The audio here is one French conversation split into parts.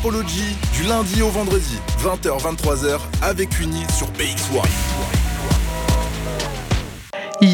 Apology, du lundi au vendredi, 20h-23h, avec Uni sur BX1.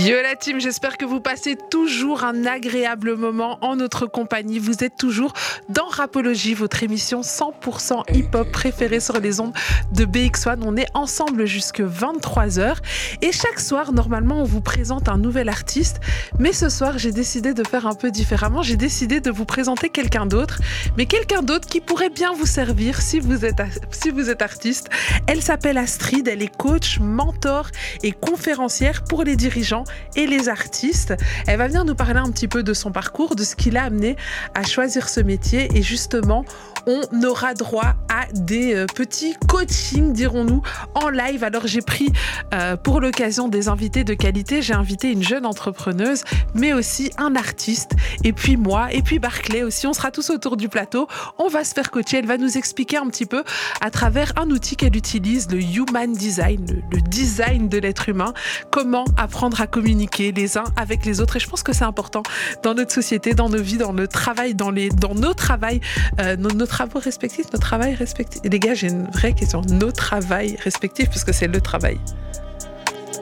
Yo la team, j'espère que vous passez toujours un agréable moment en notre compagnie. Vous êtes toujours dans Rapologie, votre émission 100% hip-hop préférée sur les ondes de BX1. On est ensemble jusque 23h et chaque soir, normalement, on vous présente un nouvel artiste. Mais ce soir, j'ai décidé de faire un peu différemment. J'ai décidé de vous présenter quelqu'un d'autre, mais quelqu'un d'autre qui pourrait bien vous servir si vous êtes, si vous êtes artiste. Elle s'appelle Astrid, elle est coach, mentor et conférencière pour les dirigeants et les artistes. Elle va venir nous parler un petit peu de son parcours, de ce qui l'a amené à choisir ce métier et justement, on aura droit à des euh, petits coachings, dirons-nous, en live. Alors j'ai pris euh, pour l'occasion des invités de qualité. J'ai invité une jeune entrepreneuse, mais aussi un artiste, et puis moi, et puis Barclay aussi. On sera tous autour du plateau. On va se faire coacher. Elle va nous expliquer un petit peu à travers un outil qu'elle utilise, le Human Design, le, le design de l'être humain, comment apprendre à communiquer les uns avec les autres. Et je pense que c'est important dans notre société, dans nos vies, dans le travail, dans, les, dans nos travails, euh, nos, nos travaux respectifs, nos travails respectifs. Et les gars, j'ai une vraie question. Nos travails respectifs, puisque c'est le travail.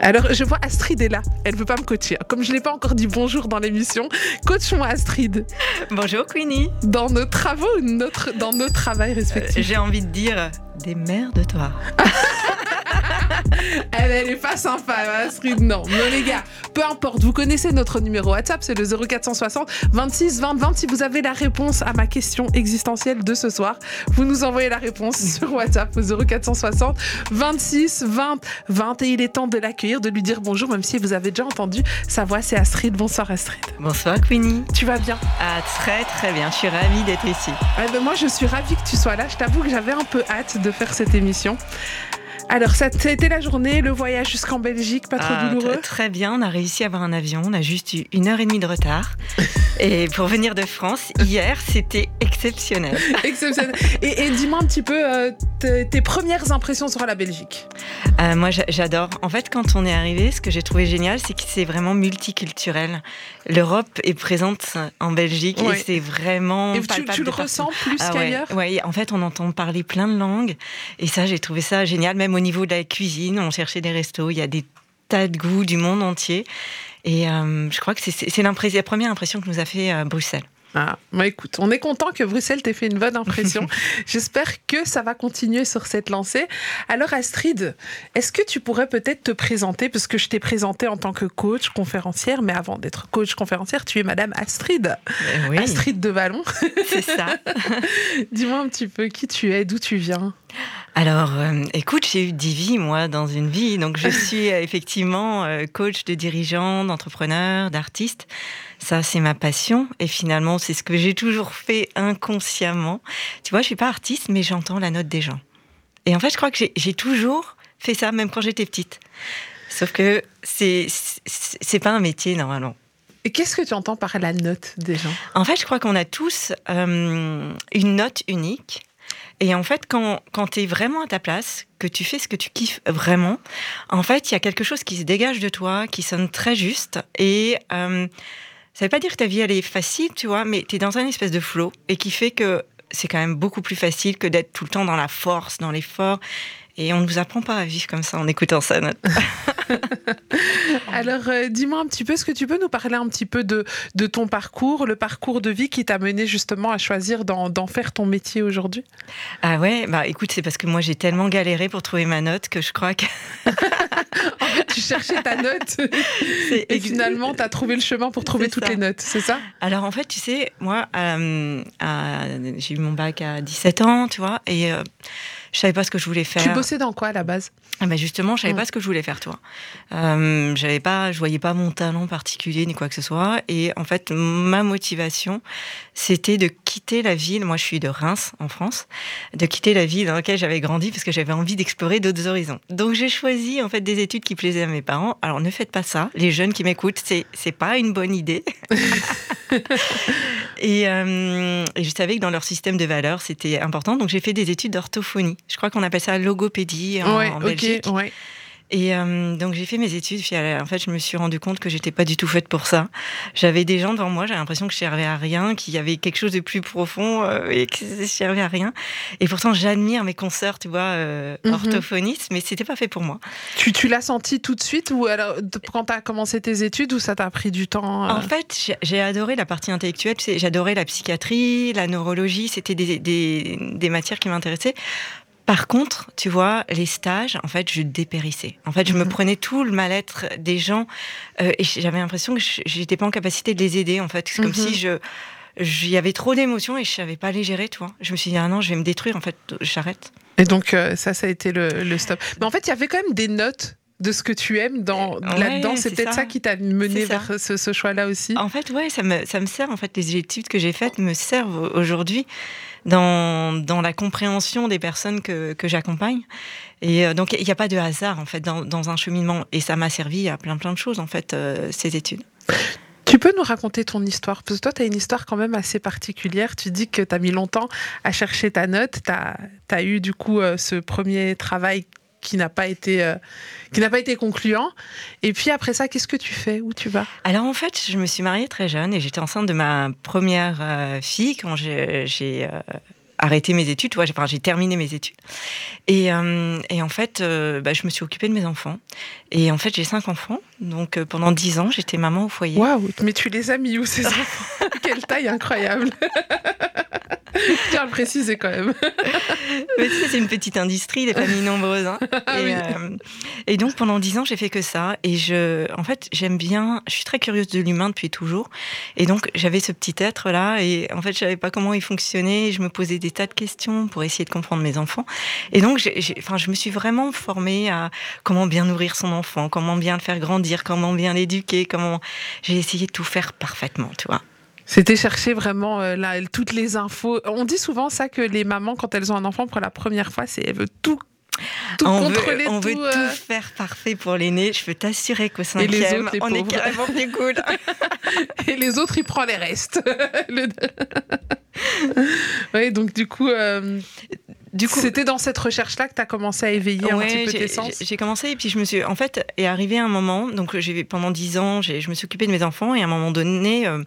Alors, je vois Astrid est là. Elle veut pas me coacher. Comme je l'ai pas encore dit bonjour dans l'émission, coach-moi Astrid. Bonjour Queenie. Dans nos travaux, notre, dans nos travails respectifs. Euh, J'ai envie de dire des mères de toi. elle, elle est pas sympa, Astrid. Non, non les gars, peu importe. Vous connaissez notre numéro WhatsApp, c'est le 0460 26 20 20. Si vous avez la réponse à ma question existentielle de ce soir, vous nous envoyez la réponse sur WhatsApp au 0460 26 20 20. Et il est temps de l'accueillir, de lui dire bonjour, même si vous avez déjà entendu sa voix. C'est Astrid. Bonsoir Astrid. Bonsoir Queenie. Tu vas bien? Ah très très bien. Je suis ravie d'être ici. Ah, ben, moi, je suis ravie que tu sois là. Je t'avoue que j'avais un peu hâte de faire cette émission. Alors, ça a été la journée, le voyage jusqu'en Belgique, pas trop Ah, douloureux tr- Très bien. On a réussi à avoir un avion. On a juste eu une heure et demie de retard. et pour venir de France, hier, c'était exceptionnel. Exceptionnel. Et, et dis-moi un petit peu euh, tes, premières impressions sur la Belgique. Euh, moi, j'a- j'adore. En fait, quand on est arrivé, ce que j'ai trouvé génial, c'est que c'est vraiment multiculturel. L'Europe est présente en Belgique Ouais. et c'est vraiment Et tu, le ressens plus Ah qu'ailleurs ouais, en fait, on entend parler plein de langues. Et ça, j'ai trouvé ça génial. Même au niveau de la cuisine, on cherchait des restos. Il y a des tas de goûts du monde entier. Et euh, je crois que c'est- la première impression que nous a fait euh, Bruxelles. Ah, bah écoute, on est content que Bruxelles t'ait fait une bonne impression. J'espère que ça va continuer sur cette lancée. Alors Astrid, est-ce que tu pourrais peut-être te présenter, parce que je t'ai présenté en tant que coach, conférencière, mais avant d'être coach, conférencière, tu es Madame Astrid. Oui, Astrid de Vallon. c'est ça. Dis-moi un petit peu qui tu es, d'où tu viens. Alors, euh, écoute, j'ai eu dix vies, moi, dans une vie. Donc, je suis euh, effectivement euh, coach de dirigeants, d'entrepreneurs, d'artistes. Ça, c'est ma passion. Et finalement, c'est ce que j'ai toujours fait inconsciemment. Tu vois, je suis pas artiste, mais j'entends la note des gens. Et en fait, je crois que j'ai- toujours fait ça, même quand j'étais petite. Sauf que c'est c'est pas un métier, normalement. Et qu'est-ce que tu entends par la note des gens? En fait, je crois qu'on a tous euh, une note unique. Et en fait, quand, quand tu es vraiment à ta place, que tu fais ce que tu kiffes vraiment, en fait, il y a quelque chose qui se dégage de toi, qui sonne très juste. Et euh, ça veut pas dire que ta vie, elle est facile, tu vois, mais tu es dans un espèce de flow et qui fait que c'est quand même beaucoup plus facile que d'être tout le temps dans la force, dans l'effort. Et on ne nous apprend pas à vivre comme ça en écoutant ça. Alors, euh, dis-moi un petit peu, est-ce que tu peux nous parler un petit peu de, de ton parcours, le parcours de vie qui t'a mené justement à choisir d'en faire ton métier aujourd'hui? Ah ouais, bah écoute, c'est parce que moi j'ai tellement galéré pour trouver ma note que je crois que En fait, tu cherchais ta note. Et finalement, tu as trouvé le chemin pour trouver toutes ça. les notes, c'est ça? Alors en fait, tu sais, moi, euh, j'ai eu mon bac à 17 ans, tu vois, et euh, je savais pas ce que je voulais faire. Tu bossais dans quoi à la base? Ah ben justement, je savais Mm. pas ce que je voulais faire, toi. Euh, j'avais pas, je voyais pas mon talent particulier ni quoi que ce soit. Et en fait, ma motivation, c'était de quitter la ville. Moi, je suis de Reims, en France, de quitter la ville dans laquelle j'avais grandi parce que j'avais envie d'explorer d'autres horizons. Donc, j'ai choisi en fait des études qui plaisaient à mes parents. Alors, ne faites pas ça, les jeunes qui m'écoutent, c'est c'est pas une bonne idée. et, euh, et je savais que dans leur système de valeurs, c'était important. Donc, j'ai fait des études d'orthophonie. Je crois qu'on appelle ça logopédie en, Ouais, en Belgique. ouais. Et euh, donc j'ai fait mes études. Puis en fait, je me suis rendu compte que j'étais pas du tout faite pour ça. J'avais des gens devant moi, j'avais l'impression que je servais à rien, qu'il y avait quelque chose de plus profond euh, et que je servais à rien. Et pourtant, j'admire mes consoeurs, tu vois, euh, Mhm. orthophonistes, mais c'était pas fait pour moi. Tu, tu l'as senti tout de suite ou alors quand tu as commencé tes études ou ça t'a pris du temps euh? En fait, j'ai- adoré la partie intellectuelle. J'adorais la psychiatrie, la neurologie. C'était des, des, des matières qui m'intéressaient. Par contre, tu vois, les stages, en fait, je dépérissais. En fait, je me Mhm. prenais tout le mal-être des gens euh, et j'avais l'impression que je- j'étais pas en capacité de les aider. En fait, c'est comme Mhm. si je il y avait trop d'émotions et je savais pas les gérer, tu vois. Je me suis dit ah non, je vais me détruire. En fait, j'arrête. Et donc euh, ça, ça a été le, le stop. Mais en fait, il y avait quand même des notes de ce que tu aimes dans, Ouais, là-dedans. C'est peut-être ça. ça. qui t'a mené vers ce, ce choix-là aussi. En fait, ouais, ça me, ça me sert. En fait, les études que j'ai faites me servent aujourd'hui dans, la compréhension des personnes que, que j'accompagne. Et euh, donc, il n'y a pas de hasard, en fait, dans, dans un cheminement. Et ça m'a servi à plein, plein de choses, en fait, euh, ces études. Tu peux nous raconter ton histoire? Parce que toi, tu as une histoire quand même assez particulière. Tu dis que tu as mis longtemps à chercher ta note. Tu as, eu du coup euh, ce premier travail qui n'a pas été euh, qui n'a pas été concluant. Et puis après ça, qu'est-ce que tu fais? Où tu vas? Alors, en fait, je me suis mariée très jeune et j'étais enceinte de ma première euh, fille quand j'ai euh, arrêté mes études. tu vois, j'ai enfin, j'ai terminé mes études. Et, et en fait, bah, je me suis occupée de mes enfants. Et en fait, j'ai cinq enfants. Donc, pendant dix ans, j'étais maman au foyer. Waouh Mais tu les as mis où ces enfants? Quelle taille incroyable Je tiens à le préciser quand même. Mais tu sais, c'est une petite industrie, des familles nombreuses. hein. Ah et, oui. euh, et donc pendant dix ans, j'ai fait que ça. Et je, en fait, j'aime bien. Je suis très curieuse de l'humain depuis toujours. Et donc j'avais ce petit être là. Et en fait, je savais pas comment il fonctionnait. Je me posais des tas de questions pour essayer de comprendre mes enfants. Et donc, j'ai, j'ai- enfin, je me suis vraiment formée à comment bien nourrir son enfant, comment bien le faire grandir, comment bien l'éduquer, comment. J'ai essayé de tout faire parfaitement, tu vois. C'était chercher vraiment euh, là, toutes les infos. On dit souvent ça que les mamans, quand elles ont un enfant pour la première fois, c'est elles veulent tout, tout on contrôler, veut, on veut tout, tout, euh, faire parfait pour l'aîné. Je peux t'assurer qu'au Et les cinquième, autres, les on est pauvres. carrément plus cool. et les autres, ils prennent les restes. Le- oui, donc du coup, euh, Du coup, c'était dans cette recherche-là que tu as commencé à éveiller un petit peu j'ai- tes sens. j'ai commencé et puis je me suis, en fait, est arrivé un moment. Donc j'ai pendant dix ans, j'ai- je me suis occupée de mes enfants et à un moment donné, euh,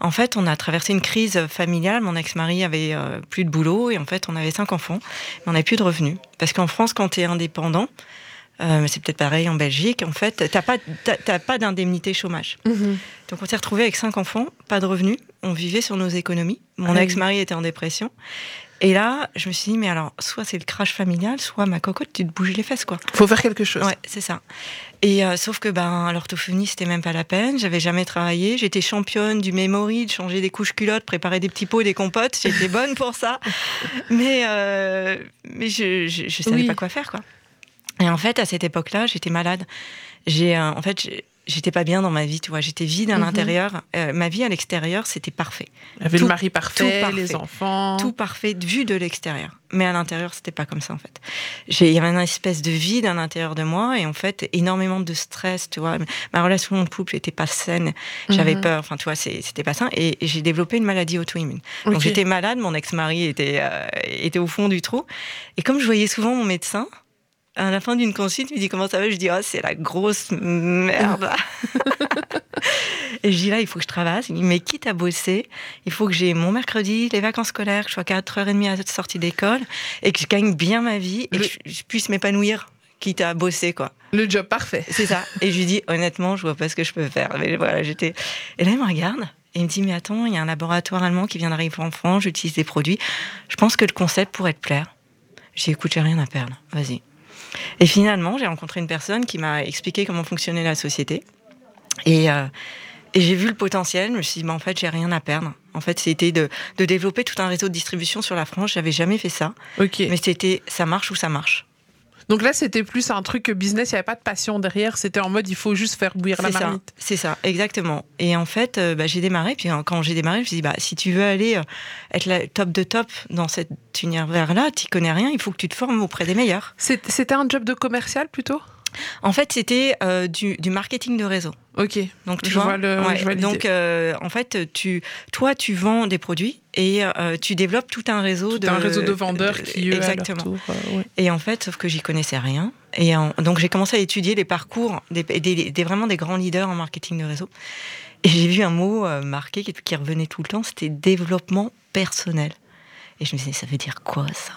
en fait, on a traversé une crise familiale. Mon ex-mari avait euh, plus de boulot et en fait, on avait cinq enfants, mais on n'avait plus de revenus parce qu'en France, quand tu es indépendant, euh, mais c'est peut-être pareil en Belgique. En fait, t'as pas, pas d'indemnité chômage. Mhm. Donc on s'est retrouvé avec cinq enfants, pas de revenus, on vivait sur nos économies. Mon Ah oui. ex-mari était en dépression. Et là, je me suis dit, mais alors, soit c'est le crash familial, soit ma cocotte, tu te bouges les fesses, quoi. Faut faire quelque chose. Ouais, c'est ça. Et euh, sauf que ben, l'orthophonie, c'était même pas la peine. J'avais jamais travaillé. J'étais championne du memory, de changer des couches culottes, préparer des petits pots, des compotes. J'étais bonne pour ça. Mais, euh, mais je, je, je savais Oui. pas quoi faire, quoi. Et en fait, à cette époque-là, j'étais malade. J'ai, euh, en fait, j'ai- j'étais pas bien dans ma vie, tu vois. J'étais vide à Mhm. l'intérieur. Euh, ma vie à l'extérieur, c'était parfait. Tout- le mari parfait, tout parfait. les enfants. Tout parfait, vu de l'extérieur. Mais à l'intérieur, c'était pas comme ça, en fait. J'ai- Il y avait une espèce de vide à l'intérieur de moi et en fait, énormément de stress, tu vois. Ma relation de couple n'était pas saine. J'avais Mhm. peur, enfin, tu vois, c'était pas sain. Et j'ai développé une maladie auto-immune. Donc j'étais malade, mon ex-mari était, euh, était au fond du trou. Et comme je voyais souvent mon médecin, à la fin d'une consulte, il me dit comment ça va? Je dis ah c'est la grosse merde. et je dis là il faut que je travaille. Il me dit mais quitte à bosser, il faut que j'ai mon mercredi, les vacances scolaires, que je sois 4h30 à la sortie d'école et que je gagne bien ma vie et que je, puisse m'épanouir quitte à bosser quoi. Le job parfait. C'est ça. Et je lui dis, honnêtement, je vois pas ce que je peux faire. Mais voilà, j'étais. Et là, il me regarde et il me dit, mais attends, il y a un laboratoire allemand qui vient d'arriver en France, j'utilise des produits. Je pense que le concept pourrait te plaire. Dis, écoute, j'ai rien à perdre. Vas-y. Et finalement, j'ai rencontré une personne qui m'a expliqué comment fonctionnait la société. Et, euh, et j'ai vu le potentiel. Je me suis dit, bah, en fait, j'ai rien à perdre. En fait, c'était de, de développer tout un réseau de distribution sur la France. J'avais jamais fait ça. Mais c'était, ça marche ou ça marche. Donc là, c'était plus un truc business, il n'y avait pas de passion derrière, c'était en mode il faut juste faire bouillir la marmite. c'est ça, exactement. Et en fait, euh, bah, j'ai démarré. Puis euh, quand j'ai démarré, je me suis dit, bah, si tu veux aller euh, être la top de top dans cet univers-là, tu connais rien, il faut que tu te formes auprès des meilleurs. C'était un job de commercial plutôt? En fait, c'était euh, du, du marketing de réseau. Ok. Donc tu Je vois, vois le- ouais, je vois l'idée. donc euh, en fait, tu, toi, tu vends des produits et euh, tu développes tout un réseau Tout de un réseau de vendeurs de- qui, eux, exactement. à leur tour, ouais. Et en fait, sauf que j'y connaissais rien. Et en- donc j'ai commencé à étudier les parcours des, des- des- vraiment des grands leaders en marketing de réseau. Et j'ai vu un mot marqué qui, qui revenait tout le temps, c'était développement personnel. Et je me disais, ça veut dire quoi ça?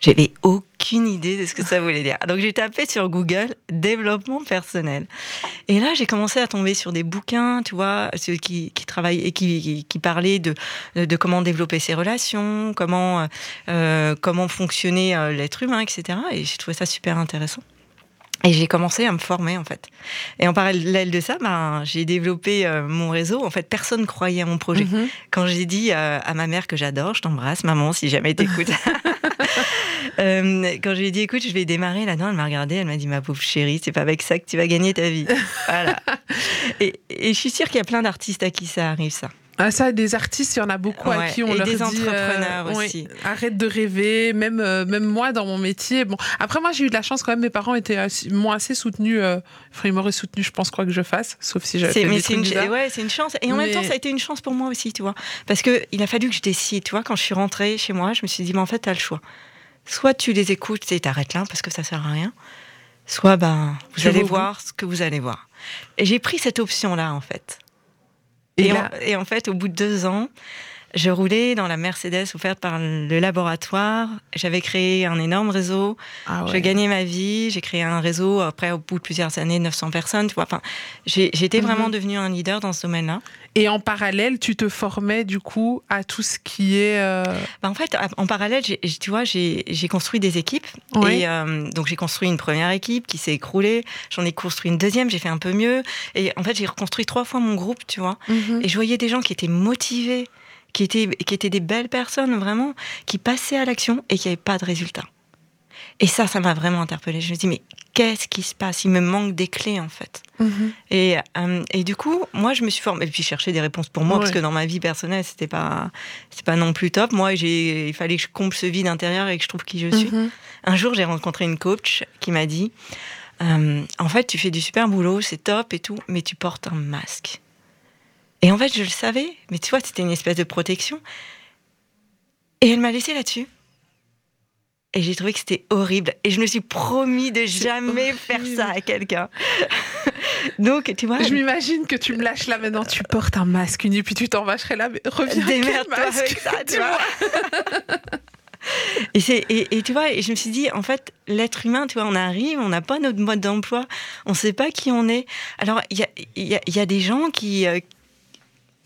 J'avais aucune idée de ce que ça voulait dire. Donc j'ai tapé sur Google développement personnel. Et là, j'ai commencé à tomber sur des bouquins, tu vois, ceux qui, travaillent et qui, qui, parlaient de, de comment développer ses relations, comment, euh, comment fonctionnait euh, l'être humain, etc. Et j'ai trouvé ça super intéressant. Et j'ai commencé à me former en fait. Et en parallèle de ça, ben, j'ai développé euh, mon réseau. En fait, personne croyait à mon projet. Mhm. Quand j'ai dit euh, à ma mère que j'adore, je t'embrasse, maman, si jamais t'écoutes. Euh, quand je lui ai dit, écoute, je vais démarrer là-dedans, elle m'a regardée, elle m'a dit, ma pauvre chérie, c'est pas avec ça que tu vas gagner ta vie. voilà. Et, et je suis sûre qu'il y a plein d'artistes à qui ça arrive, ça. Ah, ça, des artistes, il y en a beaucoup à qui on et leur des dit, entrepreneurs euh, aussi. arrête de rêver. Même, euh, même moi, dans mon métier. Bon, après, moi, j'ai eu de la chance quand même. Mes parents étaient m'ont assez soutenu. Euh, enfin, ils m'auraient soutenu, je pense, quoi que je fasse, sauf si j'avais fait mais des trucs une, ouais, c'est une chance. Et en Mais- même temps, ça a été une chance pour moi aussi, tu vois. Parce que il a fallu que je décide, tu vois. Quand je suis rentrée chez moi, je me suis dit, mais en fait, t'as le choix. Soit tu les écoutes et t'arrêtes là parce que ça sert à rien. Soit, ben, vous allez voir ce que vous allez voir. Et j'ai pris cette option-là, en fait. Et Et, là- en, et en fait, au bout de deux ans, je roulais dans la Mercedes offerte par le laboratoire. J'avais créé un énorme réseau. Ah ouais. J'ai gagné ma vie. J'ai créé un réseau. Après, au bout de plusieurs années, 900 personnes. Tu vois. Enfin, j'étais Mhm. vraiment devenue un leader dans ce domaine-là. Et en parallèle, tu te formais du coup à tout ce qui est. euh, Bah, en fait, en parallèle, tu vois, j'ai construit des équipes. Oui. Et euh, donc, j'ai construit une première équipe qui s'est écroulée. J'en ai construit une deuxième. J'ai fait un peu mieux. Et en fait, j'ai reconstruit trois fois mon groupe, tu vois. mhm. Et je voyais des gens qui étaient motivés, qui étaient, qui étaient des belles personnes, vraiment, qui passaient à l'action et qui n'avaient pas de résultat. Et ça, ça m'a vraiment interpellée. Je me dis, mais qu'est-ce qui se passe? Il me manque des clés, en fait. Mhm. Et, euh, et du coup, moi, je me suis formée. Et puis, chercher des réponses pour moi, Ouais. parce que dans ma vie personnelle, c'était pas, pas non plus top. Moi, il fallait que je comble ce vide intérieur et que je trouve qui je suis. Mhm. Un jour, j'ai rencontré une coach qui m'a dit euh, En fait, tu fais du super boulot, c'est top et tout, mais tu portes un masque. Et en fait, je le savais, mais tu vois, c'était une espèce de protection. Et elle m'a laissé là-dessus. Et j'ai trouvé que c'était horrible. Et je me suis promis de jamais faire horrible. ça à quelqu'un. Donc, tu vois, Je m'imagine que tu me lâches là maintenant, tu portes un masque uni, puis tu t'en vas, je serai là, mais reviens. Démerde-toi masque avec ça, tu vois. Et, c'est, et, et tu vois, et je me suis dit, en fait, l'être humain, tu vois, on arrive, on n'a pas notre mode d'emploi, on ne sait pas qui on est. Alors, il y a, il y, a, il y a des gens qui, euh,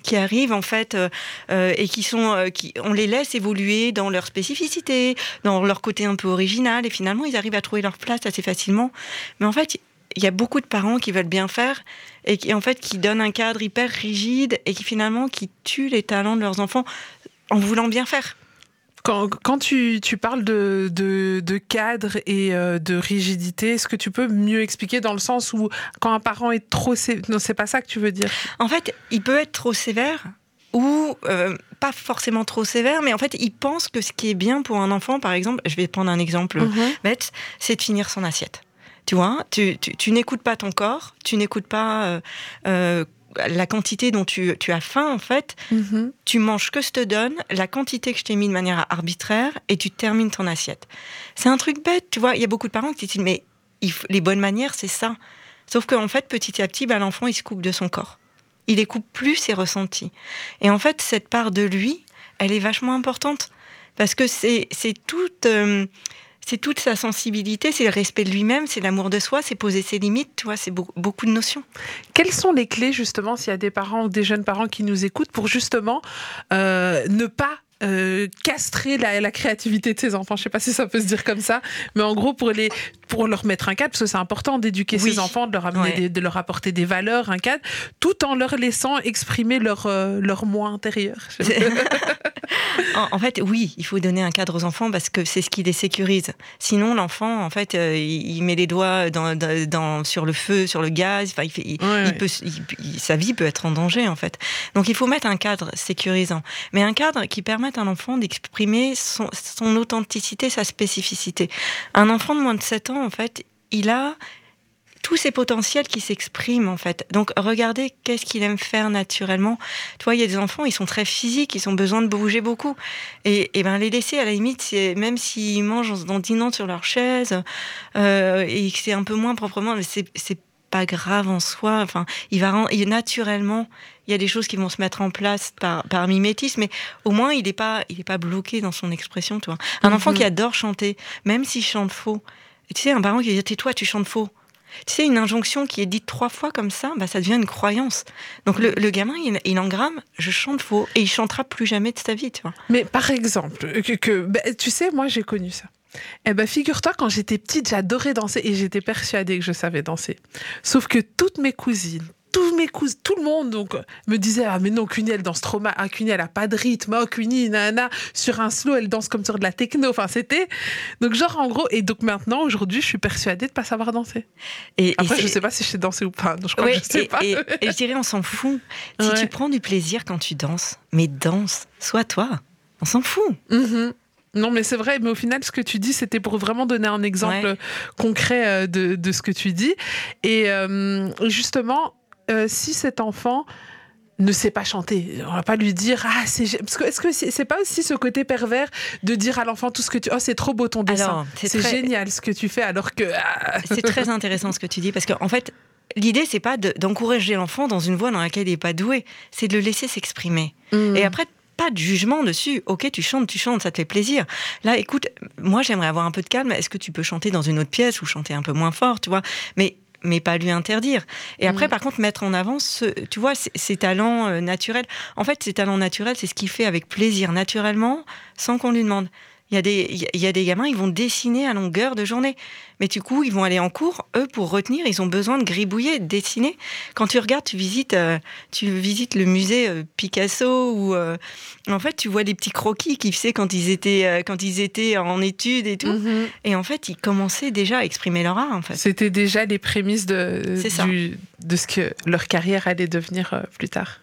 qui arrivent, en fait, euh, euh, et qui sont, euh, qui, on les laisse évoluer dans leur spécificité, dans leur côté un peu original, et finalement, ils arrivent à trouver leur place assez facilement. Mais en fait, il y a beaucoup de parents qui veulent bien faire et qui, en fait, qui donnent un cadre hyper rigide et qui, finalement, qui tuent les talents de leurs enfants en voulant bien faire. Quand, quand tu, tu parles de, de, de cadre et euh, de rigidité, est-ce que tu peux mieux expliquer dans le sens où quand un parent est trop... sé- Non, c'est pas ça que tu veux dire? En fait, il peut être trop sévère ou euh, pas forcément trop sévère, mais en fait, il pense que ce qui est bien pour un enfant, par exemple, je vais prendre un exemple Mhm. bête, c'est de finir son assiette. Tu vois, tu, tu, tu n'écoutes pas ton corps, tu n'écoutes pas euh, la quantité dont tu, tu as faim, en fait. Mhm. Tu manges que je te donne, la quantité que je t'ai mis de manière arbitraire, et tu termines ton assiette. C'est un truc bête, tu vois. Il y a beaucoup de parents qui disent, mais il faut- les bonnes manières, c'est ça. Sauf qu'en fait, petit à petit, bah, l'enfant, il se coupe de son corps. Il écoute plus ses ressentis. Et en fait, cette part de lui, elle est vachement importante. Parce que c'est c'est toute, euh, c'est toute sa sensibilité, c'est le respect de lui-même, c'est l'amour de soi, c'est poser ses limites, tu vois, c'est beaucoup, beaucoup de notions. Quelles sont les clés, justement, s'il y a des parents ou des jeunes parents qui nous écoutent, pour justement euh, ne pas euh, castrer la, la créativité de ses enfants? Je sais pas si ça peut se dire comme ça, mais en gros, pour, les, pour leur mettre un cadre, parce que c'est important d'éduquer Oui. ses enfants, de leur, amener Ouais. des- de leur apporter des valeurs, un cadre, tout en leur laissant exprimer leur, euh, leur moi intérieur. En, en fait, oui, il faut donner un cadre aux enfants parce que c'est ce qui les sécurise. Sinon, l'enfant, en fait, euh, il, il met les doigts dans, dans- dans- sur le feu, sur le gaz. Enfin, il fait, il- Ouais, il ouais. peut, sa vie peut être en danger, en fait. Donc, il faut mettre un cadre sécurisant, mais un cadre qui permette à l'enfant d'exprimer son, son authenticité, sa spécificité. Un enfant de moins de 7 ans, en fait, il a tous ces potentiels qui s'expriment en fait. Donc regardez qu'est-ce qu'il aime faire naturellement. Tu vois, il y a des enfants, ils sont très physiques, ils ont besoin de bouger beaucoup. Et, et ben les laisser à la limite, c'est même s'ils mangent en se dandinant sur leur chaise euh, et que c'est un peu moins proprement, mais c'est pas grave en soi. Enfin, il va il, naturellement, il y a des choses qui vont se mettre en place par, par mimétisme, mais au moins il n'est pas, il est pas bloqué dans son expression. Toi, un enfant Mhm. qui adore chanter, même s'il chante faux. Et tu sais, un parent qui dit tais-toi, tu chantes faux. Tu sais, une injonction qui est dite trois fois comme ça, bah, ça devient une croyance. Donc le, le gamin, il, il engramme, je chante faux, et il chantera plus jamais de sa vie. Mais par exemple, que, ben, tu sais, moi j'ai connu ça. Eh ben, figure-toi, quand j'étais petite, j'adorais danser et j'étais persuadée que je savais danser. Sauf que toutes mes cousines, tous mes cousins, tout le monde donc, me disait Ah, mais non, Cuny, elle danse trop mal. Ah, Cuny, elle a pas de rythme. Oh, Cuny, nana, sur un slow, elle danse comme sur de la techno. Enfin, c'était. Donc, genre, en gros, et donc maintenant, aujourd'hui, je suis persuadée de pas savoir danser. Et, et Après, c'est- je sais pas si je sais danser ou pas. Donc, je crois Ouais, que je sais et, pas. et- et je dirais, on s'en fout. Si Ouais. tu prends du plaisir quand tu danses, mais danse, sois toi. On s'en fout. Mhm. Non, mais c'est vrai, mais au final, ce que tu dis, c'était pour vraiment donner un exemple Ouais. concret euh, de, de ce que tu dis. Et euh, justement, euh, si cet enfant ne sait pas chanter, on va pas lui dire ah c'est parce que est-ce que c'est c'est pas aussi ce côté pervers de dire à l'enfant tout ce que tu oh c'est trop beau ton dessin c'est très- génial ce que tu fais alors que ah. C'est très intéressant ce que tu dis parce qu'en en fait, l'idée c'est pas de- d'encourager l'enfant dans une voie dans laquelle il n'est pas doué, c'est de le laisser s'exprimer. Mm. Et après, pas de jugement dessus. Ok, tu chantes, tu chantes, ça te fait plaisir. Là, écoute, moi j'aimerais avoir un peu de calme. Est-ce que tu peux chanter dans une autre pièce ou chanter un peu moins fort, tu vois? Mais mais pas lui interdire. Et après, Mhm. par contre, mettre en avant, ce, tu vois, ces talents euh, naturels. En fait, ces talents naturels, c'est ce qu'il fait avec plaisir, naturellement, sans qu'on lui demande. Il y, a des, il y a- des gamins, ils vont dessiner à longueur de journée. Mais du coup, ils vont aller en cours. Eux, pour retenir, ils ont besoin de gribouiller, de dessiner. Quand tu regardes, tu visites, euh, tu visites le musée euh, Picasso ou euh, en fait, tu vois des petits croquis qu'ils faisaient quand ils étaient quand ils étaient en études et tout. Mhm. Et en fait, ils commençaient déjà à exprimer leur art. En fait. C'était déjà les prémices de, du- de ce que leur carrière allait devenir plus tard.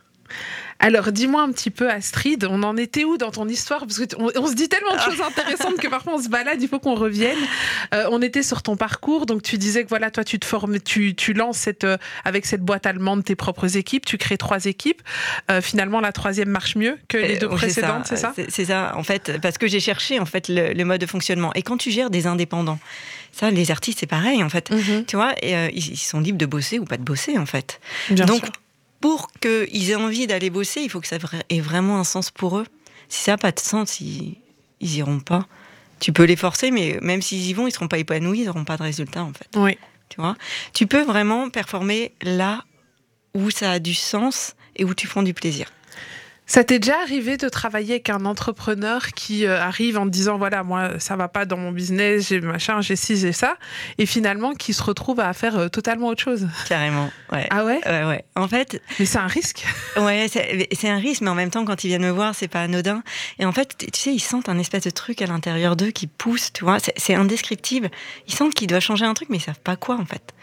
Alors, dis-moi un petit peu, Astrid, on en était où dans ton histoire? Parce qu'on on se dit tellement de choses intéressantes que parfois on se balade, il faut qu'on revienne. Euh, on était sur ton parcours, donc tu disais que voilà, toi, tu te formes, tu, tu lances cette, euh, avec cette boîte allemande tes propres équipes, tu crées trois équipes. Euh, finalement, la troisième marche mieux que les deux précédentes, c'est ça? C'est ça, en fait, parce que j'ai cherché en fait le, le mode de fonctionnement. Et quand tu gères des indépendants, ça, les artistes, c'est pareil en fait. Mhm, Tu vois, et, euh, ils sont libres de bosser ou pas de bosser en fait. bien Donc, sûr. Pour qu'ils aient envie d'aller bosser, il faut que ça ait vraiment un sens pour eux. Si ça n'a pas de sens, ils, ils iront pas. Tu peux les forcer, mais même s'ils y vont, ils seront pas épanouis, ils n'auront pas de résultat en fait. Oui. Tu vois, tu peux vraiment performer là où ça a du sens et où tu prends du plaisir. Ça t'est déjà arrivé de travailler avec un entrepreneur qui euh, arrive en te disant voilà moi ça va pas dans mon business j'ai machin j'ai ci j'ai ça et finalement qui se retrouve à faire euh, totalement autre chose? Carrément, ouais. ah ouais? Ouais, ouais. En fait, mais c'est un risque Ouais, c'est un risque, mais en même temps, quand ils viennent me voir, c'est pas anodin. Et en fait, tu sais, ils sentent un espèce de truc à l'intérieur d'eux qui pousse, tu vois. C'est- indescriptible. Ils sentent qu'ils doivent changer un truc, mais ils savent pas quoi, en fait.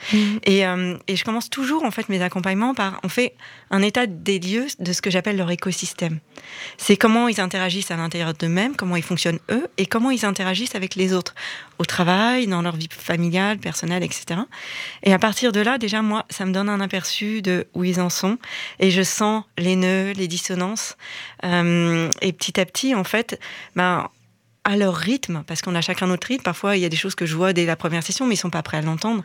Et, euh, et je commence toujours, en fait, mes accompagnements par, on fait un état des lieux de ce que j'appelle leur écosystème. C'est comment ils interagissent à l'intérieur d'eux-mêmes, comment ils fonctionnent eux, et comment ils interagissent avec les autres, au travail, dans leur vie familiale, personnelle, etc. Et à partir de là, déjà, moi, ça me donne un aperçu de où ils en sont, et je sens les nœuds, les dissonances, Euh, et petit à petit, en fait, ben, à leur rythme, parce qu'on a chacun notre rythme. Parfois, il y a des choses que je vois dès la première session, mais ils sont pas prêts à l'entendre.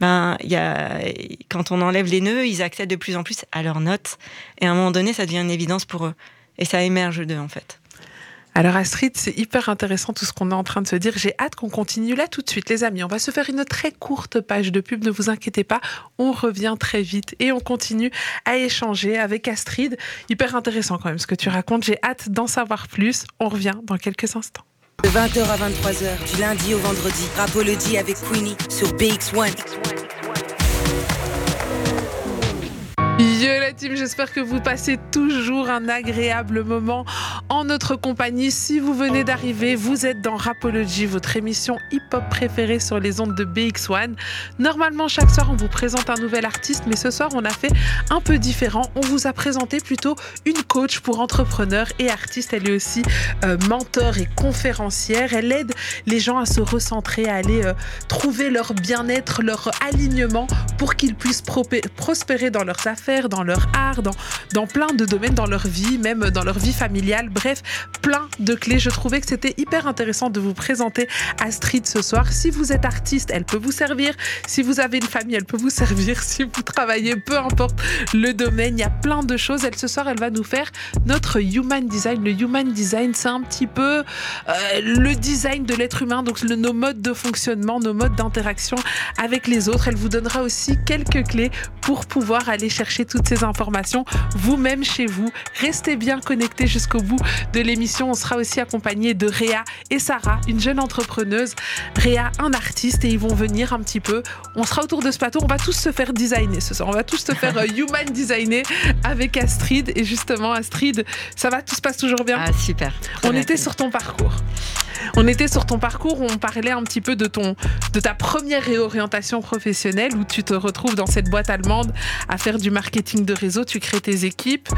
Ben, y a, quand on enlève les nœuds, ils accèdent de plus en plus à leurs notes, et à un moment donné, ça devient une évidence pour eux, et ça émerge d'eux, en fait. alors Astrid c'est hyper intéressant tout ce qu'on est en train de se dire. J'ai hâte qu'on continue là tout de suite les amis. On va se faire une très courte page de pub ne vous inquiétez pas. On revient très vite et on continue à échanger avec Astrid. Hyper intéressant quand même ce que tu racontes. J'ai hâte d'en savoir plus. On revient dans quelques instants De 20h à 23h, du lundi au vendredi. Rapology avec Queenie sur BX1. Yo la team, j'espère que vous passez toujours un agréable moment en notre compagnie. Si vous venez d'arriver, vous êtes dans Rapology, votre émission hip-hop préférée sur les ondes de BX1. Normalement, chaque soir, on vous présente un nouvel artiste, mais ce soir, on a fait un peu différent. On vous a présenté plutôt une coach pour entrepreneurs et artistes. Elle est aussi euh, mentor et conférencière. Elle aide les gens à se recentrer, à aller euh, trouver leur bien-être, leur alignement pour qu'ils puissent prospérer dans leurs affaires, dans leur art, dans, plein de domaines dans leur vie, même dans leur vie familiale. Bref, plein de clés. Je trouvais que c'était hyper intéressant de vous présenter Astrid ce soir. Si vous êtes artiste, elle peut vous servir. Si vous avez une famille, elle peut vous servir. Si vous travaillez, peu importe le domaine, il y a plein de choses. Elle ce soir, elle va nous faire notre human design. Le human design, c'est un petit peu euh, le design de l'être humain, donc nos modes de fonctionnement, nos modes d'interaction avec les autres. Elle vous donnera aussi quelques clés pour pouvoir aller chercher toutes ces informations vous-même chez vous. Restez bien connectés jusqu'au bout de l'émission. On sera aussi accompagné de Réa et Sarah, une jeune entrepreneuse. Réa, un artiste, et ils vont venir un petit peu. On sera autour de ce plateau. On va tous se faire designer ce soir. On va tous se faire euh, human designer avec Astrid. Et justement, Astrid, ça va? Tout se passe toujours bien? Ah, super. On était sur ton parcours. On était sur ton parcours on parlait un petit peu de ton, de ta première réorientation professionnelle où tu te retrouves dans cette boîte allemande à faire du marketing de réseau, tu crées tes équipes.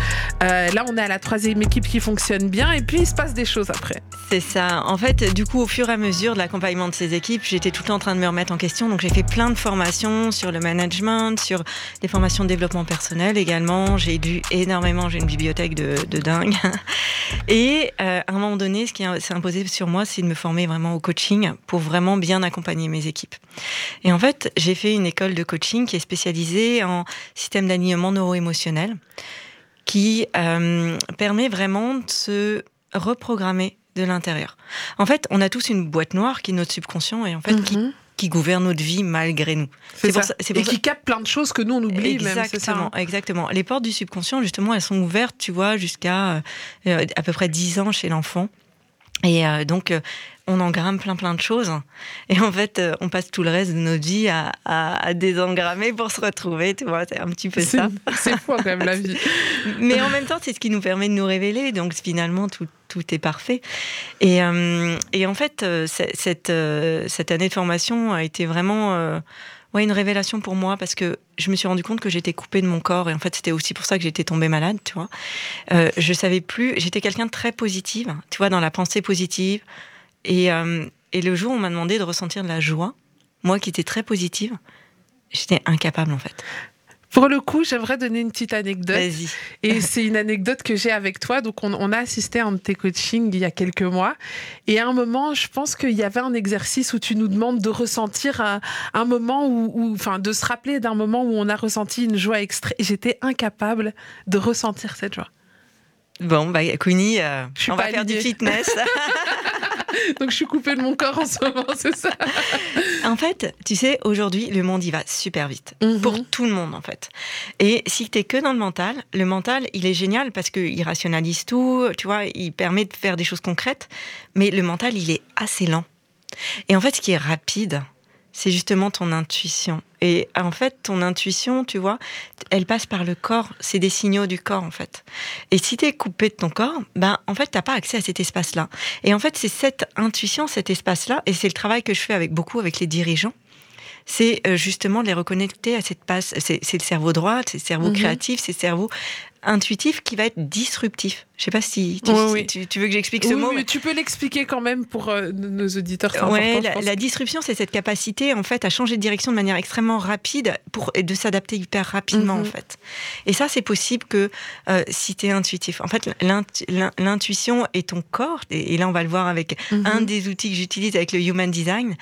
Euh, là, on est à la troisième équipe qui fonctionne bien et puis il se passe des choses après. C'est ça. En fait, du coup, au fur et à mesure de l'accompagnement de ces équipes, j'étais tout le temps en train de me remettre en question. Donc, j'ai fait plein de formations sur le management, sur des formations de développement personnel également. J'ai lu énormément, j'ai une bibliothèque de, dingue. Et euh, à un moment donné, ce qui s'est imposé sur moi, c'est de me former vraiment au coaching pour vraiment bien accompagner mes équipes. Et en fait, j'ai fait une école de coaching qui est spécialisée en système d'alignement neuro-émotionnel qui euh, permet vraiment de se reprogrammer de l'intérieur. En fait, on a tous une boîte noire qui est notre subconscient et en fait qui, mhm. gouverne notre vie malgré nous. C'est ça. et qui capte plein de choses que nous on oublie exactement, même. Exactement. Les portes du subconscient, justement, elles sont ouvertes, tu vois, jusqu'à euh, à peu près 10 ans chez l'enfant. Et euh, donc, euh, on engramme plein plein de choses. Et en fait, euh, on passe tout le reste de notre vie à, à, désengrammer pour se retrouver. Tu vois, c'est un petit peu ça. C'est fou quand même la vie. Mais en même temps, c'est ce qui nous permet de nous révéler. Donc finalement, tout, tout est parfait. Et, et en fait, cette, cette année de formation a été vraiment une révélation pour moi parce que je me suis rendu compte que j'étais coupée de mon corps et en fait c'était aussi pour ça que j'étais tombée malade, tu vois. Euh, je savais plus, j'étais quelqu'un de très positive, tu vois, dans la pensée positive. Et, euh, et le jour où on m'a demandé de ressentir de la joie, moi qui étais très positive, j'étais incapable en fait. Pour le coup, j'aimerais donner une petite anecdote. Et c'est une anecdote que j'ai avec toi. Donc, on, a assisté à un de tes coachings il y a quelques mois. Et à un moment, je pense qu'il y avait un exercice où tu nous demandes de ressentir un, moment où, enfin, de se rappeler d'un moment où on a ressenti une joie extrême. J'étais incapable de ressentir cette joie. Bon, bah, Queenie, euh, on va faire du fitness. Donc je suis coupée de mon corps en ce moment, c'est ça. En fait, tu sais, aujourd'hui, le monde, il va super vite. Mhm. Pour tout le monde, en fait. Et si tu es que dans le mental, le mental, il est génial parce qu'il rationalise tout, tu vois, il permet de faire des choses concrètes. Mais le mental, il est assez lent. Et en fait, ce qui est rapide, c'est justement ton intuition. Et en fait, ton intuition, tu vois, elle passe par le corps. C'est des signaux du corps, en fait. Et si tu es coupé de ton corps, ben, en fait, tu n'as pas accès à cet espace-là. Et en fait, c'est cette intuition, cet espace-là, et c'est le travail que je fais avec beaucoup avec les dirigeants c'est euh, justement de les reconnecter à cette passe. C'est le cerveau droit, c'est le cerveau mhm. créatif, c'est le cerveau intuitif qui va être disruptif. Je sais pas si tu, veux que j'explique ce mot. mais... tu peux l'expliquer quand même pour euh, nos auditeurs. Ouais, la, disruption, c'est cette capacité en fait à changer de direction de manière extrêmement rapide pour et de s'adapter hyper rapidement mhm. en fait. Et ça, c'est possible que euh, si tu es intuitif. En fait, l'intuition est ton corps. Et, là, on va le voir avec mhm. un des outils que j'utilise avec le Human Design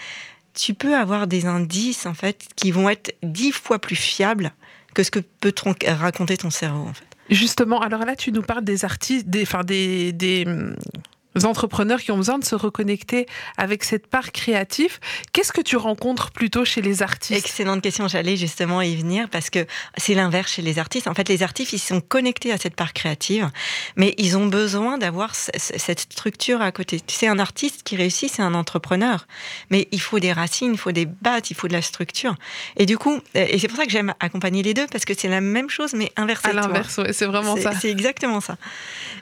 tu peux avoir des indices en fait qui vont être dix fois plus fiables que ce que peut raconter ton cerveau en fait. Justement, alors là tu nous parles des artistes, des, enfin des, des entrepreneurs qui ont besoin de se reconnecter avec cette part créative. Qu'est-ce que tu rencontres plutôt chez les artistes? Excellente question, j'allais justement y venir parce que c'est l'inverse chez les artistes. En fait, les artistes, ils sont connectés à cette part créative, mais ils ont besoin d'avoir cette structure à côté. Tu sais, un artiste qui réussit, c'est un entrepreneur, mais il faut des racines, il faut des battes, il faut de la structure. Et du coup, et c'est pour ça que j'aime accompagner les deux parce que c'est la même chose, mais inversée. À l'inverse, c'est vraiment ça. C'est exactement ça.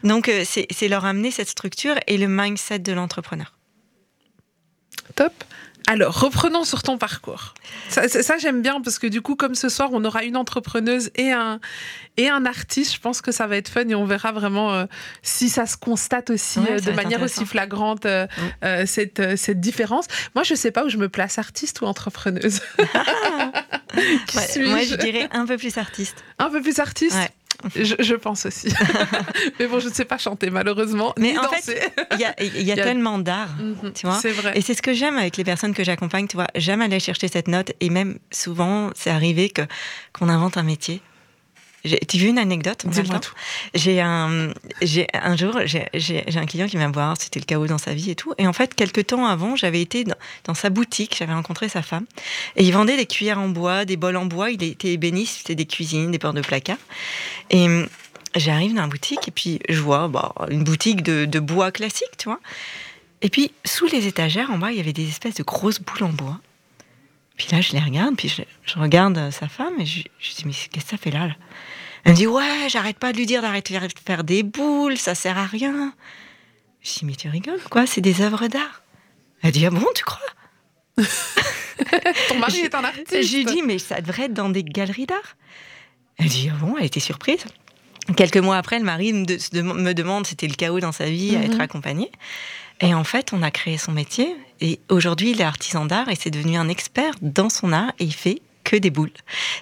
Donc, euh, c'est leur amener cette structure et le mindset de l'entrepreneur. Top. Alors, reprenons sur ton parcours. Ça, ça j'aime bien parce que du coup, comme ce soir, on aura une entrepreneuse et un, et un artiste. Je pense que ça va être fun et on verra vraiment euh, si ça se constate aussi euh, de manière aussi flagrante euh, mm. cette, cette différence. Moi, je ne sais pas où je me place, artiste ou entrepreneuse. moi, je dirais un peu plus artiste. Un peu plus artiste? Je, pense aussi. mais bon, je ne sais pas chanter, malheureusement. Mais en fait, il y a, tellement d'art, mhm, tu vois. C'est vrai. Et c'est ce que j'aime avec les personnes que j'accompagne, tu vois. J'aime aller chercher cette note. Et même souvent, c'est arrivé que qu'on invente un métier tu veux une anecdote J'ai un, j'ai un jour, j'ai un client qui vient me voir, c'était le chaos dans sa vie et tout. Et en fait, quelques temps avant, j'avais été dans, sa boutique, j'avais rencontré sa femme, et il vendait des cuillères en bois, des bols en bois. Il était ébéniste, c'était des cuisines, des portes de placard. Et hum, j'arrive dans la boutique et puis je vois bah, une boutique de, de bois classique, tu vois. Et puis sous les étagères en bas, il y avait des espèces de grosses boules en bois. Puis là, je les regarde, puis je, regarde sa femme et je, je dis, mais qu'est-ce que ça fait là, Elle me dit, ouais, j'arrête pas de lui dire d'arrêter de faire des boules, ça sert à rien. Je dis, mais tu rigoles, quoi, c'est des œuvres d'art. Elle dit, ah bon, tu crois? Ton mari est un artiste. Je lui dis, mais ça devrait être dans des galeries d'art. Elle dit, ah bon, elle était surprise. Quelques mois après, le mari me, demande, c'était le chaos dans sa vie, à être mhm. accompagné. Et en fait, on a créé son métier. Et aujourd'hui, il est artisan d'art et c'est devenu un expert dans son art et il fait que des boules.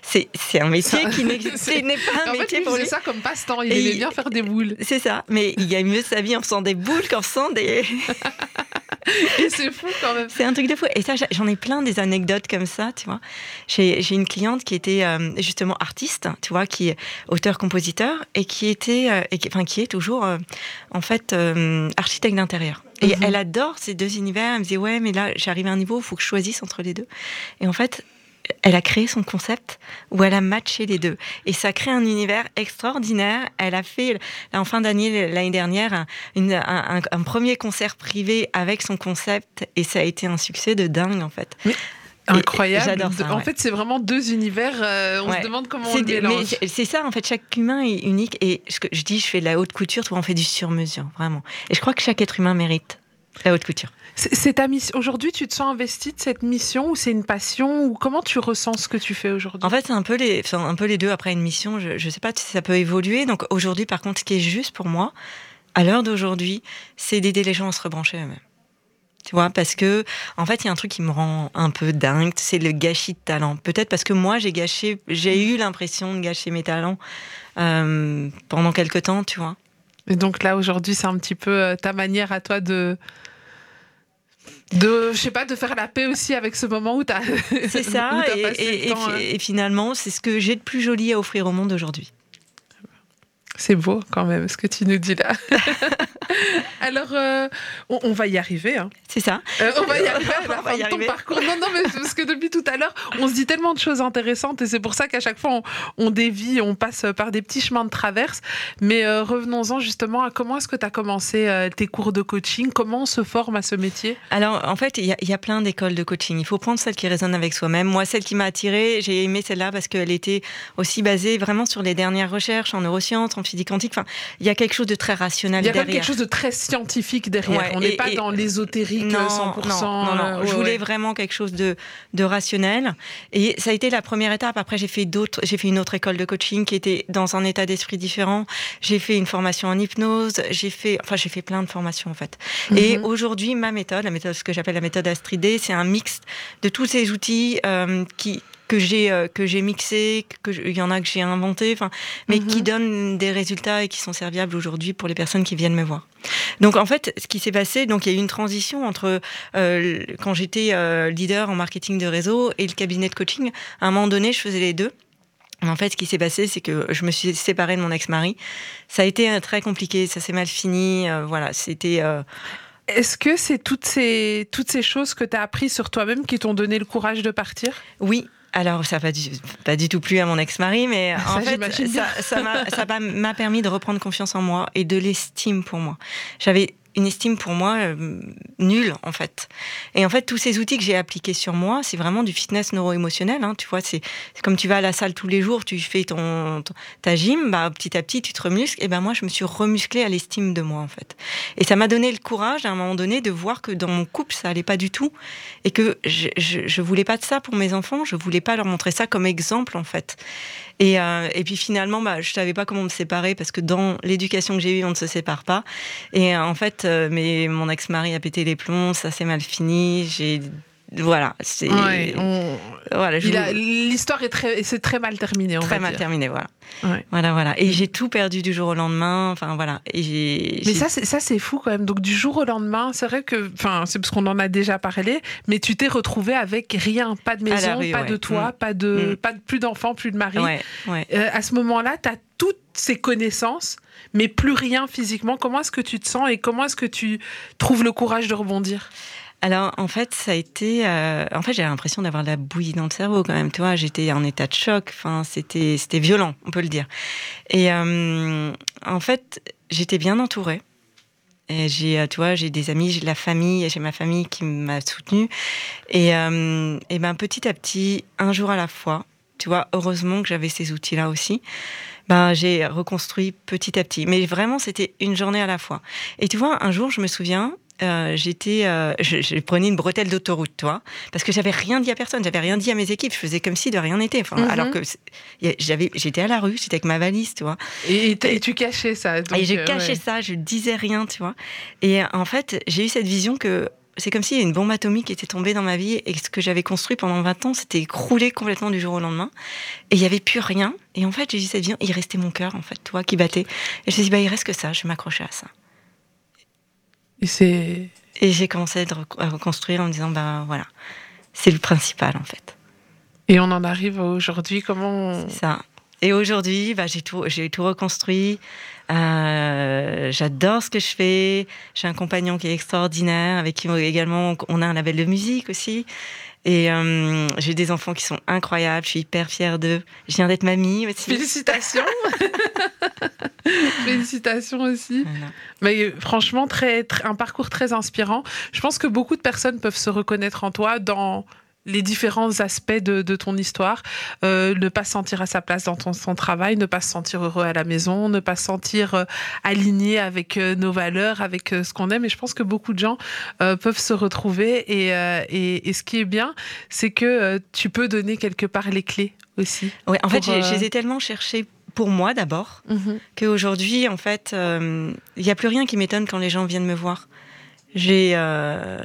C'est, un métier qui n'est pas un métier pour lui. ça comme passe-temps. Il aimait bien faire des boules. C'est ça. Mais il gagne mieux sa vie en faisant des boules qu'en faisant des. et c'est fou quand même. C'est un truc de fou. Et ça, j'en ai plein des anecdotes comme ça, tu vois. J'ai, une cliente qui était euh, justement artiste, tu vois, qui est auteur-compositeur et qui était, euh, et qui, enfin, qui est toujours, euh, en fait, architecte d'intérieur. Et mhm. elle adore ces deux univers. Elle me dit ouais, mais là, j'arrive à un niveau où il faut que je choisisse entre les deux. Et en fait, elle a créé son concept où elle a matché les deux. Et ça crée un univers extraordinaire. Elle a fait, en fin d'année, l'année dernière, un, premier concert privé avec son concept et ça a été un succès de dingue, en fait. Incroyable. J'adore ça. En fait, c'est vraiment deux univers. Euh, on se demande comment on les mélange. C'est ça, en fait, chaque humain est unique. Et ce que je dis, je fais de la haute couture, on fait du sur-mesure, vraiment. Et je crois que chaque être humain mérite la haute couture. C'est ta mission. Aujourd'hui, tu te sens investi de cette mission ou c'est une passion ou comment tu ressens ce que tu fais aujourd'hui? En fait, c'est un peu les, un peu les deux. Après une mission, je, ne sais pas si ça peut évoluer. Donc aujourd'hui, par contre, ce qui est juste pour moi, à l'heure d'aujourd'hui, c'est d'aider les gens à se rebrancher eux-mêmes. Tu vois, parce que, en fait, il y a un truc qui me rend un peu dingue, c'est le gâchis de talent. Peut-être parce que moi, j'ai gâché, j'ai eu l'impression de gâcher mes talents euh, pendant quelques temps, tu vois. Et donc là, aujourd'hui, c'est un petit peu euh, ta manière à toi de de je sais pas de faire la paix aussi avec ce moment où tu as c'est ça et, hein. et, finalement c'est ce que j'ai de plus joli à offrir au monde aujourd'hui c'est beau quand même ce que tu nous dis là. Alors, euh, on, va y arriver. Hein. C'est ça. Euh, on va y arriver à la fin de ton parcours. Non, non, mais parce que depuis tout à l'heure, on se dit tellement de choses intéressantes et c'est pour ça qu'à chaque fois, on, dévie, on passe par des petits chemins de traverse. Mais euh, revenons-en justement à comment est-ce que tu as commencé tes cours de coaching? Comment on se forme à ce métier? Alors, en fait, il y, y, a plein d'écoles de coaching. Il faut prendre celle qui résonne avec soi-même. Moi, celle qui m'a attirée, j'ai aimé celle-là parce qu'elle était aussi basée vraiment sur les dernières recherches en neurosciences, en physique quantique. Enfin, il y a quelque chose de très rationnel derrière. Il y a quelque chose de très scientifique derrière. on n'est pas dans l'ésotérique 100%. Non, non, euh, je voulais vraiment quelque chose de, de rationnel. Et ça a été la première étape. Après, j'ai fait d'autres, j'ai fait une autre école de coaching qui était dans un état d'esprit différent. J'ai fait une formation en hypnose. J'ai fait, enfin, j'ai fait plein de formations en fait. Et mhm. aujourd'hui, ma méthode, la méthode, ce que j'appelle la méthode Astridé, c'est un mix de tous ces outils euh, qui que j'ai euh, que j'ai mixé, que il y en a que j'ai inventé, enfin, mais qui mhm. donnent des résultats et qui sont serviables aujourd'hui pour les personnes qui viennent me voir. Donc en fait, ce qui s'est passé, donc il y a eu une transition entre euh, quand j'étais euh, leader en marketing de réseau et le cabinet de coaching. À un moment donné, je faisais les deux. En fait, ce qui s'est passé, c'est que je me suis séparée de mon ex-mari. Ça a été euh, très compliqué, ça s'est mal fini. euh, voilà, c'était. euh, Est-ce que c'est toutes ces, toutes ces choses que tu as apprises sur toi-même qui t'ont donné le courage de partir? Oui. Alors, ça n'a pas, du- pas du tout plu à mon ex-mari, mais Ça, en fait, ça m'a permis de reprendre confiance en moi et de l'estime pour moi. J'avais une estime pour moi euh, nulle, en fait. Et en fait, tous ces outils que j'ai appliqués sur moi, c'est vraiment du fitness neuro-émotionnel. hein, tu vois, c'est comme tu vas à la salle tous les jours, tu fais ton, ta gym, bah, petit à petit, tu te remuscles. Et ben moi, je me suis remusclée à l'estime de moi, en fait. Et ça m'a donné le courage, à un moment donné, de voir que dans mon couple, ça allait pas du tout. Et que je, je, je voulais pas de ça pour mes enfants. Je voulais pas leur montrer ça comme exemple, en fait. Et, euh, et puis finalement, bah, je savais pas comment me séparer parce que dans l'éducation que j'ai eue, on ne se sépare pas. Et euh, en fait, euh, mais mon ex-mari a pété les plombs, ça s'est mal fini. J'ai voilà, c'est Ouais, on- voilà, L'histoire est très, c'est très mal terminé. On très va mal dire. terminé, voilà. Ouais. Voilà, voilà. Et j'ai tout perdu du jour au lendemain. Enfin voilà. Et j'ai. Mais ça, c'est ça, c'est fou quand même. Donc du jour au lendemain, c'est vrai que, enfin, c'est parce qu'on en a déjà parlé, mais tu t'es retrouvé avec rien, pas de maison, rue, pas ouais. de toit, Mm. pas de, Mm. pas de plus d'enfants, plus de mari. Euh, à ce moment-là, tu as toutes ces connaissances, mais plus rien physiquement. Comment est-ce que tu te sens et comment est-ce que tu trouves le courage de rebondir? Alors, en fait, ça a été. euh, en fait, j'ai l'impression d'avoir la bouillie dans le cerveau quand même. Tu vois, j'étais en état de choc. Enfin, c'était, c'était violent, on peut le dire. Et euh, en fait, j'étais bien entourée. Et j'ai, euh, tu vois, j'ai des amis, j'ai de la famille, j'ai ma famille qui m'a soutenue. Et, euh, et ben, petit à petit, un jour à la fois, tu vois, heureusement que j'avais ces outils-là aussi. Ben, j'ai reconstruit petit à petit. Mais vraiment, c'était une journée à la fois. Et tu vois, un jour, je me souviens, euh, j'étais, euh, je, je prenais une bretelle d'autoroute, toi, parce que j'avais rien dit à personne, j'avais rien dit à mes équipes, je faisais comme si de rien n'était. Enfin, Mhm. alors que j'avais, j'étais à la rue, j'étais avec ma valise, tu vois. et, et t- et tu cachais ça. donc, et je euh, cachais ouais. ça, je disais rien, tu vois. Et en fait, j'ai eu cette vision que c'est comme si une bombe atomique était tombée dans ma vie et que ce que j'avais construit pendant 20 ans s'était écroulé complètement du jour au lendemain. Et il n'y avait plus rien. Et en fait, j'ai eu cette vision, il restait mon cœur, en fait, toi, qui battait. Et je me suis dit, bah, il reste que ça, je vais m'accrocher à ça. Et c'est. Et j'ai commencé à rec- à reconstruire en me disant, bah voilà, c'est le principal en fait. Et on en arrive à aujourd'hui. Comment on- ça. Et aujourd'hui, bah, j'ai tout, j'ai tout reconstruit. Euh, J'adore ce que je fais. J'ai un compagnon qui est extraordinaire, avec qui également on a un label de musique aussi. Et euh, j'ai des enfants qui sont incroyables. Je suis hyper fière d'eux. Je viens d'être mamie aussi. Félicitations. Félicitations aussi. Voilà. Mais franchement, très, très- un parcours très inspirant. Je pense que beaucoup de personnes peuvent se reconnaître en toi dans les différents aspects de, de ton histoire. Euh, ne pas se sentir à sa place dans ton, son travail, ne pas se sentir heureux à la maison, ne pas se sentir euh, aligné avec euh, nos valeurs, avec ce qu'on aime. Et je pense que beaucoup de gens peuvent se retrouver. Et, et, et ce qui est bien, c'est que tu peux donner quelque part les clés aussi. Ouais, en fait, je les ai tellement cherchés pour moi d'abord qu'aujourd'hui, en fait, il n'y a plus rien qui m'étonne quand les gens viennent me voir. J'ai euh,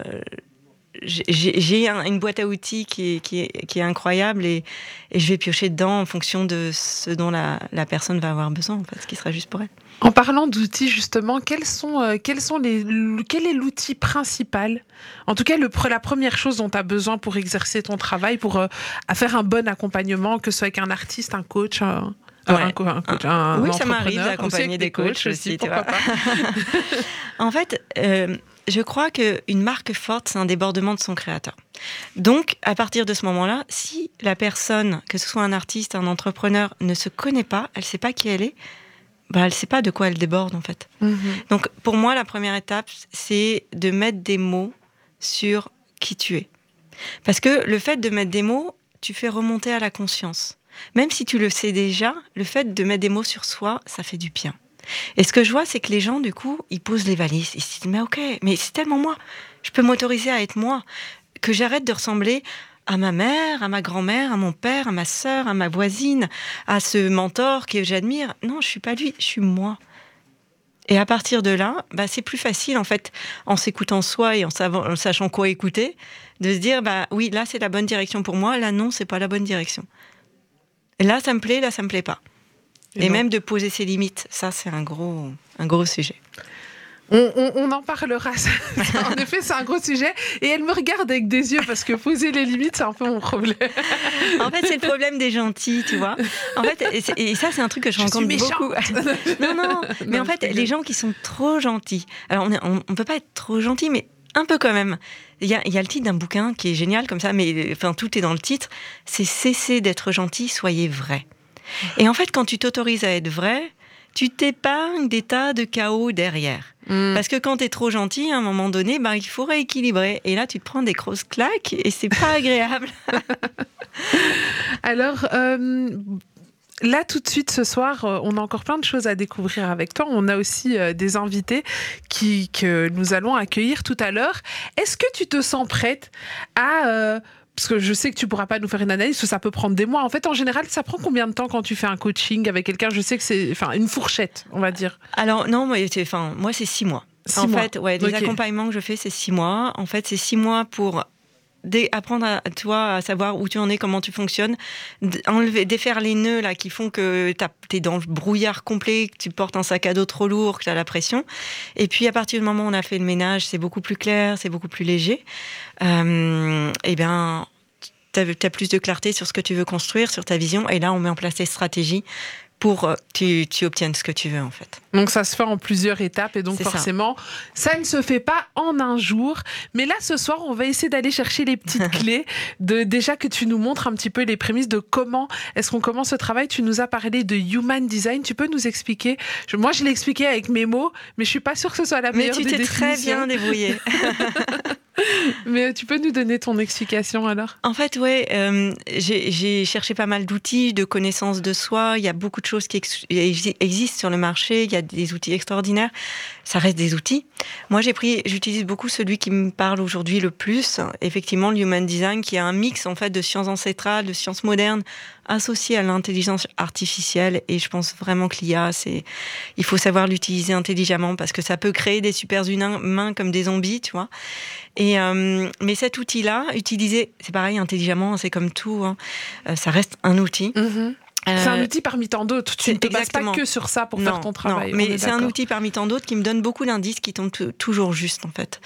j'ai- j'ai j'ai un- une boîte à outils qui est, qui est, qui est incroyable et, et je vais piocher dedans en fonction de ce dont la, la personne va avoir besoin, en fait, ce qui sera juste pour elle. En parlant d'outils, justement, quels sont, euh, quels sont les, quel est l'outil principal? En tout cas, le, la première chose dont tu as besoin pour exercer ton travail, pour euh, faire un bon accompagnement, que ce soit avec un artiste, un coach, un, Ouais. un, co- un coach, un Oui, ça m'arrive d'accompagner aussi des coachs aussi, tu vois. pas. En fait, euh, je crois qu'une marque forte, c'est un débordement de son créateur. Donc, à partir de ce moment-là, si la personne, que ce soit un artiste, un entrepreneur, ne se connaît pas, elle ne sait pas qui elle est, bah, elle ne sait pas de quoi elle déborde, en fait. Mhm. Donc, pour moi, la première étape, c'est de mettre des mots sur qui tu es. Parce que le fait de mettre des mots, tu fais remonter à la conscience. Même si tu le sais déjà, le fait de mettre des mots sur soi, ça fait du bien. Et ce que je vois, c'est que les gens, du coup, ils posent les valises. Ils se disent, mais ok, mais c'est tellement moi. Je peux m'autoriser à être moi. Que j'arrête de ressembler à ma mère, à ma grand-mère, à mon père, à ma sœur, à ma voisine, à ce mentor que j'admire. Non, je suis pas lui, je suis moi. Et à partir de là, bah, c'est plus facile, en fait, en s'écoutant soi et en, savant- en sachant quoi écouter, de se dire, bah oui, là, c'est la bonne direction pour moi, là, non, c'est pas la bonne direction. Là, ça me plaît, là, ça me plaît pas. Et, même de poser ses limites, ça, c'est un gros, un gros sujet. On, en parlera. en effet, c'est un gros sujet. Et elle me regarde avec des yeux parce que poser les limites, c'est un peu mon problème. en fait, c'est le problème des gentils, tu vois. En fait, et, ça, c'est un truc que je, rencontre beaucoup. non, non, mais en fait, les gens qui sont trop gentils. Alors, on ne peut pas être trop gentil, mais un peu quand même. Il y a, y a le titre d'un bouquin qui est génial comme ça, mais enfin, tout est dans le titre. C'est Cessez d'être gentil, soyez vrai. Et en fait, quand tu t'autorises à être vrai, tu t'épargnes des tas de chaos derrière. Mm. Parce que quand tu es trop gentil, à un moment donné, bah, il faut rééquilibrer. Et là, tu te prends des grosses claques et c'est pas agréable. Alors, euh, là, tout de suite, ce soir, euh, on a encore plein de choses à découvrir avec toi. On a aussi euh, des invités qui, que nous allons accueillir tout à l'heure. Est-ce que tu te sens prête à parce que je sais que tu pourras pas nous faire une analyse, parce que ça peut prendre des mois. En fait, en général, ça prend combien de temps quand tu fais un coaching avec quelqu'un? Je sais que c'est, enfin, une fourchette, on va dire. Alors non, moi, enfin, moi c'est six mois. en fait, ouais, les accompagnements que je fais, c'est six mois. En fait, c'est six mois pour apprendre à toi à savoir où tu en es, comment tu fonctionnes, enlever, défaire les nœuds là qui font que tu es dans le brouillard complet, que tu portes un sac à dos trop lourd, que tu as la pression. Et puis à partir du moment où on a fait le ménage, c'est beaucoup plus clair, c'est beaucoup plus léger. Euh, et eh bien, tu as, plus de clarté sur ce que tu veux construire, sur ta vision. Et là, on met en place des stratégies pour que tu, tu, obtiennes ce que tu veux en fait. Donc ça se fait en plusieurs étapes et donc forcément ça. ne se fait pas en un jour. Mais là ce soir on va essayer d'aller chercher les petites clés de déjà que tu nous montres un petit peu les prémices de comment est-ce qu'on commence ce travail. Tu nous as parlé de human design. Tu peux nous expliquer? Moi je l'ai expliqué avec mes mots, mais je suis pas sûre que ce soit la meilleure mais tu t'es très bien débrouillée. Mais tu peux nous donner ton explication alors? En fait, oui, euh, j'ai cherché pas mal d'outils, de connaissances de soi. Il y a beaucoup de choses qui existent sur le marché. Il y a des outils extraordinaires. Ça reste des outils. Moi, j'ai pris, j'utilise beaucoup celui qui me parle aujourd'hui le plus. Effectivement, le Human Design, qui est un mix en fait de sciences ancestrales, de sciences modernes, associées à l'intelligence artificielle. Et je pense vraiment que l'IA, c'est, il faut savoir l'utiliser intelligemment parce que ça peut créer des super humains comme des zombies, tu vois. Et euh, mais cet outil-là, utilisé, c'est pareil, intelligemment, c'est comme tout. Hein, euh, ça reste un outil. Mm-hmm. C'est un euh, outil parmi tant d'autres. Tu ne te bases pas que sur ça pour faire ton travail. Non, mais c'est un outil parmi tant d'autres qui me donne beaucoup d'indices qui tombent toujours juste en fait,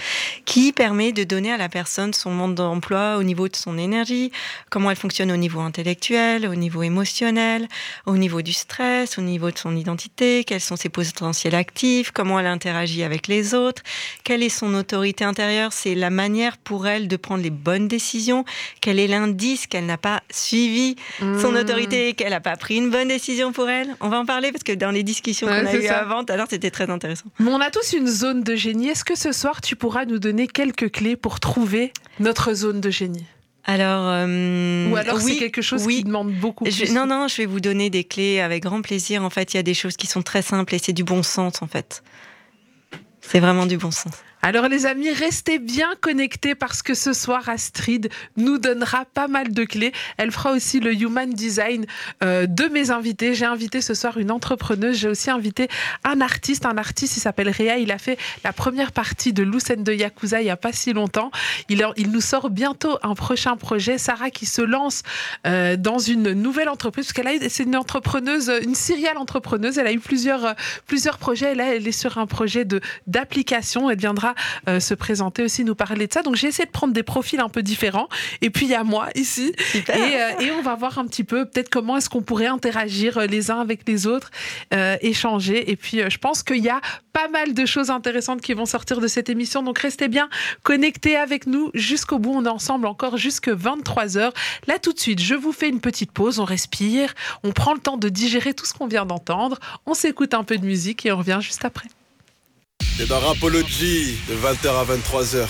qui permet de donner à la personne son monde d'emploi au niveau de son énergie, comment elle fonctionne au niveau intellectuel, au niveau émotionnel, au niveau du stress, au niveau de son identité, quels sont ses potentiels actifs, comment elle interagit avec les autres, quelle est son autorité intérieure, c'est la manière pour elle de prendre les bonnes décisions, quel est l'indice qu'elle n'a pas suivi son mmh. autorité, qu'elle n'a pas pris une bonne décision pour elle On va en parler parce que dans les discussions qu'on a eues avant, alors c'était très intéressant. Mais on a tous une zone de génie. Est-ce que ce soir tu pourras nous donner quelques clés pour trouver notre zone de génie? Alors, euh, ou alors c'est quelque chose qui demande beaucoup plus. non, non, je vais vous donner des clés avec grand plaisir. En fait, il y a des choses qui sont très simples et c'est du bon sens en fait. C'est vraiment du bon sens. Alors les amis, restez bien connectés parce que ce soir, Astrid nous donnera pas mal de clés. Elle fera aussi le Human Design euh, de mes invités. J'ai invité ce soir une entrepreneuse, j'ai aussi invité un artiste. Un artiste, il s'appelle Réa, il a fait la première partie de Lucen de Yakuza il n'y a pas si longtemps. Il, il, nous sort bientôt un prochain projet. Sarah qui se lance euh, dans une nouvelle entreprise, parce qu'elle c'est une entrepreneuse, une serial entrepreneuse. Elle a eu plusieurs, plusieurs projets. Là, elle est sur un projet de d'application. Elle viendra euh, se présenter aussi, nous parler de ça. Donc j'ai essayé de prendre des profils un peu différents. Et puis il y a moi ici. Et, euh, et, on va voir un petit peu peut-être comment est-ce qu'on pourrait interagir euh, les uns avec les autres, échanger. Et puis je pense qu'il y a pas mal de choses intéressantes qui vont sortir de cette émission. Donc restez bien connectés avec nous jusqu'au bout. On est ensemble encore jusque 23h. Là tout de suite, je vous fais une petite pause. On respire, on prend le temps de digérer tout ce qu'on vient d'entendre. On s'écoute un peu de musique et on revient juste après. C'est dans Rapology de 20h à 23h.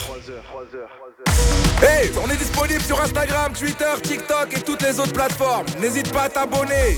Hey, on est disponible sur Instagram, Twitter, TikTok et toutes les autres plateformes. N'hésite pas à t'abonner.